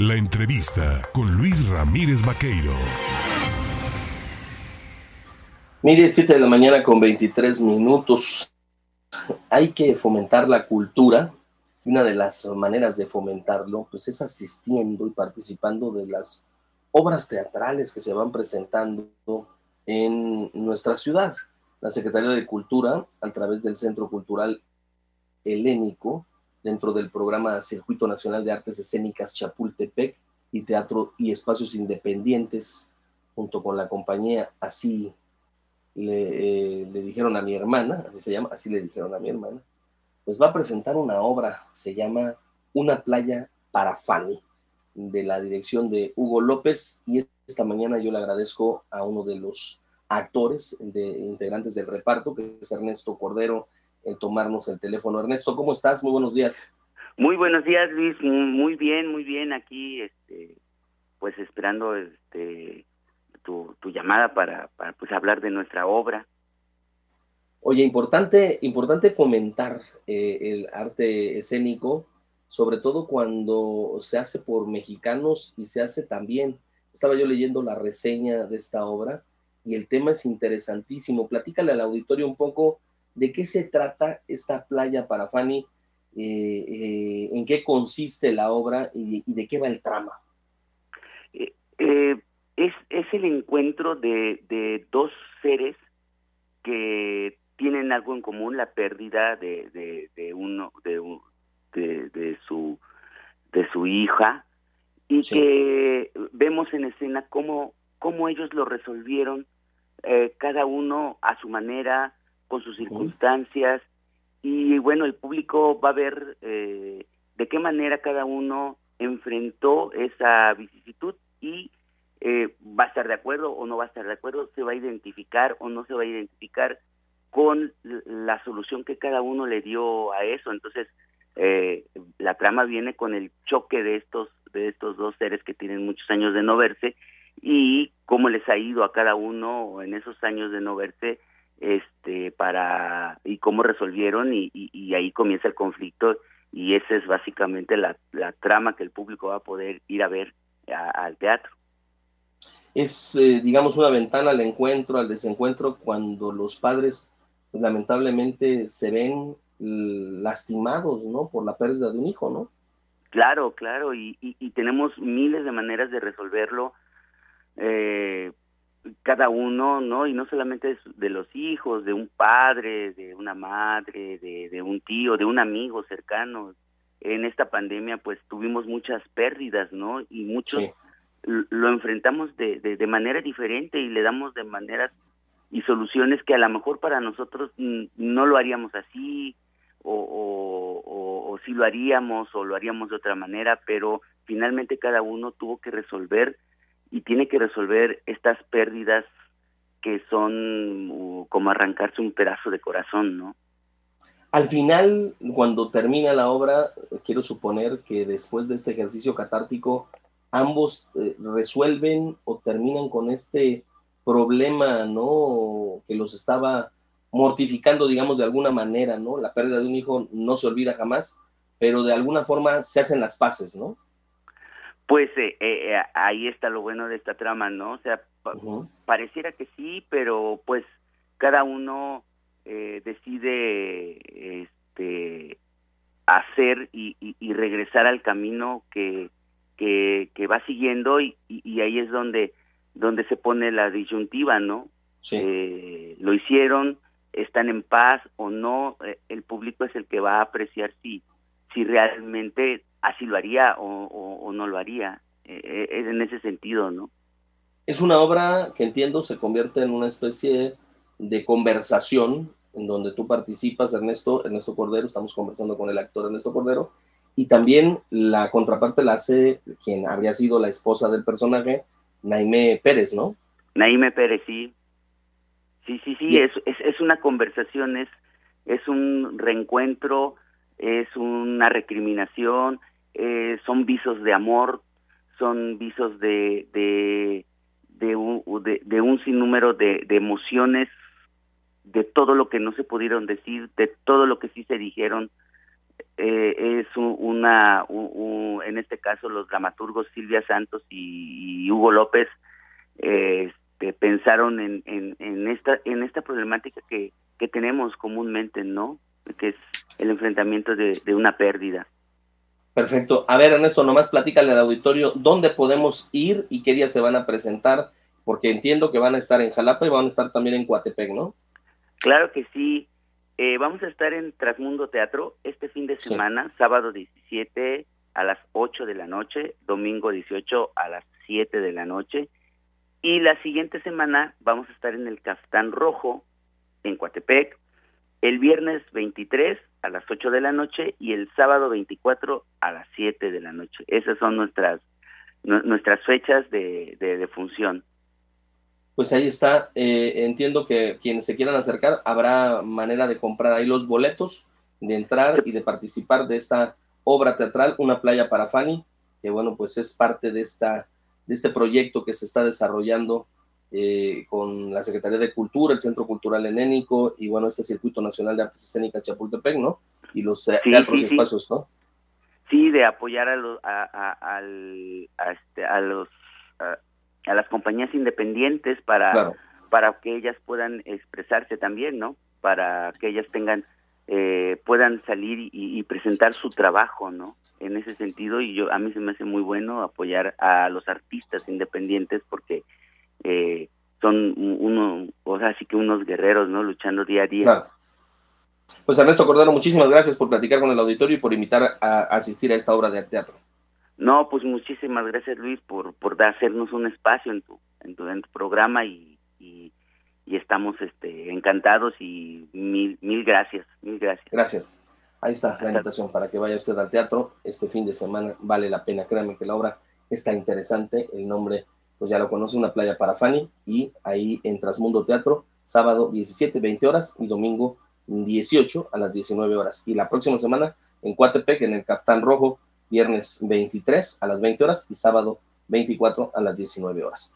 La entrevista con Luis Ramírez Vaqueiro. Mire, 7 de la mañana con 23 minutos. Hay que fomentar la cultura. Una de las maneras de fomentarlo, pues es asistiendo y participando de las obras teatrales que se van presentando en nuestra ciudad. La Secretaría de Cultura, a través del Centro Cultural Helénico, dentro del programa Circuito Nacional de Artes Escénicas Chapultepec y Teatro y Espacios Independientes, junto con la compañía Así le, eh, le, dijeron a mi hermana, así se llama, así le dijeron a mi hermana, pues va a presentar una obra, se llama Una playa para Fanny, de la dirección de Hugo López, y esta mañana yo le agradezco a uno de los actores, de integrantes del reparto, que es Ernesto Cordero, el tomarnos el teléfono. Ernesto, ¿cómo estás? Muy buenos días. Muy buenos días, Luis. Muy bien, muy bien. Aquí, este, pues esperando este, tu, tu llamada para, para pues, hablar de nuestra obra. Oye, importante, importante fomentar eh, el arte escénico, sobre todo cuando se hace por mexicanos y se hace también. Estaba yo leyendo la reseña de esta obra y el tema es interesantísimo. Platícale al auditorio un poco de qué se trata esta playa para Fanny, eh, eh, en qué consiste la obra y, y, de qué va el trama. Eh, es, es, el encuentro de, de, dos seres que tienen algo en común, la pérdida de, de, de uno, de, de, su de su hija y sí. que vemos en escena cómo, cómo ellos lo resolvieron eh, cada uno a su manera, con sus circunstancias, y bueno, el público va a ver eh, de qué manera cada uno enfrentó esa vicisitud y eh, va a estar de acuerdo o no va a estar de acuerdo, se va a identificar o no se va a identificar con la solución que cada uno le dio a eso. Entonces, eh, la trama viene con el choque de estos de estos dos seres que tienen muchos años de no verse y cómo les ha ido a cada uno en esos años de no verse este para y cómo resolvieron y, y, y ahí comienza el conflicto y esa es básicamente la, la, trama que el público va a poder ir a ver a, al teatro. Es eh, digamos una ventana al encuentro al desencuentro cuando los padres pues, lamentablemente se ven lastimados no por la pérdida de un hijo no claro claro y, y, y tenemos miles de maneras de resolverlo eh, cada uno, ¿no? Y no solamente de los hijos, de un padre, de una madre, de, de un tío, de un amigo cercano. En esta pandemia, pues tuvimos muchas pérdidas, ¿no? Y muchos sí. lo enfrentamos de, de, de, manera diferente y le damos de maneras y soluciones que a lo mejor para nosotros no lo haríamos así, o, o, o, o sí lo haríamos, o lo haríamos de otra manera, pero finalmente cada uno tuvo que resolver y tiene que resolver estas pérdidas que son uh, como arrancarse un pedazo de corazón, ¿no? Al final, cuando termina la obra, quiero suponer que después de este ejercicio catártico, ambos eh, resuelven o terminan con este problema, ¿no? Que los estaba mortificando, digamos, de alguna manera, ¿no? La pérdida de un hijo no se olvida jamás, pero de alguna forma se hacen las paces, ¿no? Pues eh, eh, ahí está lo bueno de esta trama, ¿no? O sea, pa uh -huh. pareciera que sí, pero pues cada uno eh, decide este hacer y, y, y, regresar al camino que, que, que va siguiendo y, y, ahí es donde donde se pone la disyuntiva, ¿no? Sí. Eh, lo hicieron, están en paz o no, eh, el público es el que va a apreciar si si realmente así lo haría o, o, o no lo haría. Eh, es en ese sentido, ¿no? Es una obra que entiendo se convierte en una especie de conversación en donde tú participas, Ernesto, Ernesto Cordero, estamos conversando con el actor Ernesto Cordero, y también la contraparte la hace quien habría sido la esposa del personaje, Naime Pérez, ¿no? Naime Pérez, sí. Sí, sí, sí, es, es, es una conversación, es, es un reencuentro, es una recriminación, eh, son visos de amor, son visos de, de, de, un, de, de un sinnúmero de, de, emociones, de todo lo que no se pudieron decir, de todo lo que sí se dijeron, eh, es una, en este caso los dramaturgos Silvia Santos y, Hugo López este, pensaron en, en, esta en esta problemática que, que tenemos comúnmente, ¿no? Que es el enfrentamiento de, de una pérdida. Perfecto. A ver, Ernesto, nomás platícale al auditorio dónde podemos ir y qué día se van a presentar, porque entiendo que van a estar en Jalapa y van a estar también en Coatepec, ¿no? Claro que sí. Eh, vamos a estar en Trasmundo Teatro este fin de semana, sábado 17 a las 8 de la noche, domingo 18 a las 7 de la noche. Y la siguiente semana vamos a estar en el Caftán Rojo, en Coatepec, el viernes 23 a las 8 de la noche y el sábado 24 a las 7 de la noche. Esas son nuestras, nuestras fechas de, de función pues ahí está. Eh, entiendo que quienes se quieran acercar, habrá manera de comprar ahí los boletos, de entrar y de participar de esta obra teatral, Una playa para Fanny, que bueno, pues es parte de, esta, de este proyecto que se está desarrollando eh, con la Secretaría de Cultura, el Centro Cultural Henénico y bueno, este Circuito Nacional de Artes Escénicas Chapultepec, ¿no? Y los eh, teatros y espacios, ¿no? Sí, de apoyar a, los a, a, a, este, a los a las compañías independientes para, para que ellas puedan expresarse también, ¿no? Para que ellas tengan, eh, puedan salir y, presentar su trabajo, ¿no? En ese sentido, y yo a mí se me hace muy bueno apoyar a los artistas independientes porque eh, son uno, o sea, así que unos guerreros, ¿no? Luchando día a día. Claro. Pues Ernesto Cordero, muchísimas gracias por platicar con el auditorio y por invitar a asistir a esta obra de teatro. No, pues muchísimas gracias Luis por, por hacernos un espacio en tu, en tu, en tu programa y, y, estamos este, encantados y mil, mil gracias, mil gracias. Gracias. Ahí está la invitación para que vaya usted al teatro este fin de semana. Vale la pena, créanme que la obra está interesante. El nombre, pues ya lo conoce, Una playa para Fanny. Y ahí en Trasmundo Teatro, sábado 17, 20 horas y domingo 18 a las 19 horas. Y la próxima semana en Coatepec, en el Caftán Rojo, viernes 23 a las 20 horas y sábado 24 a las 19 horas.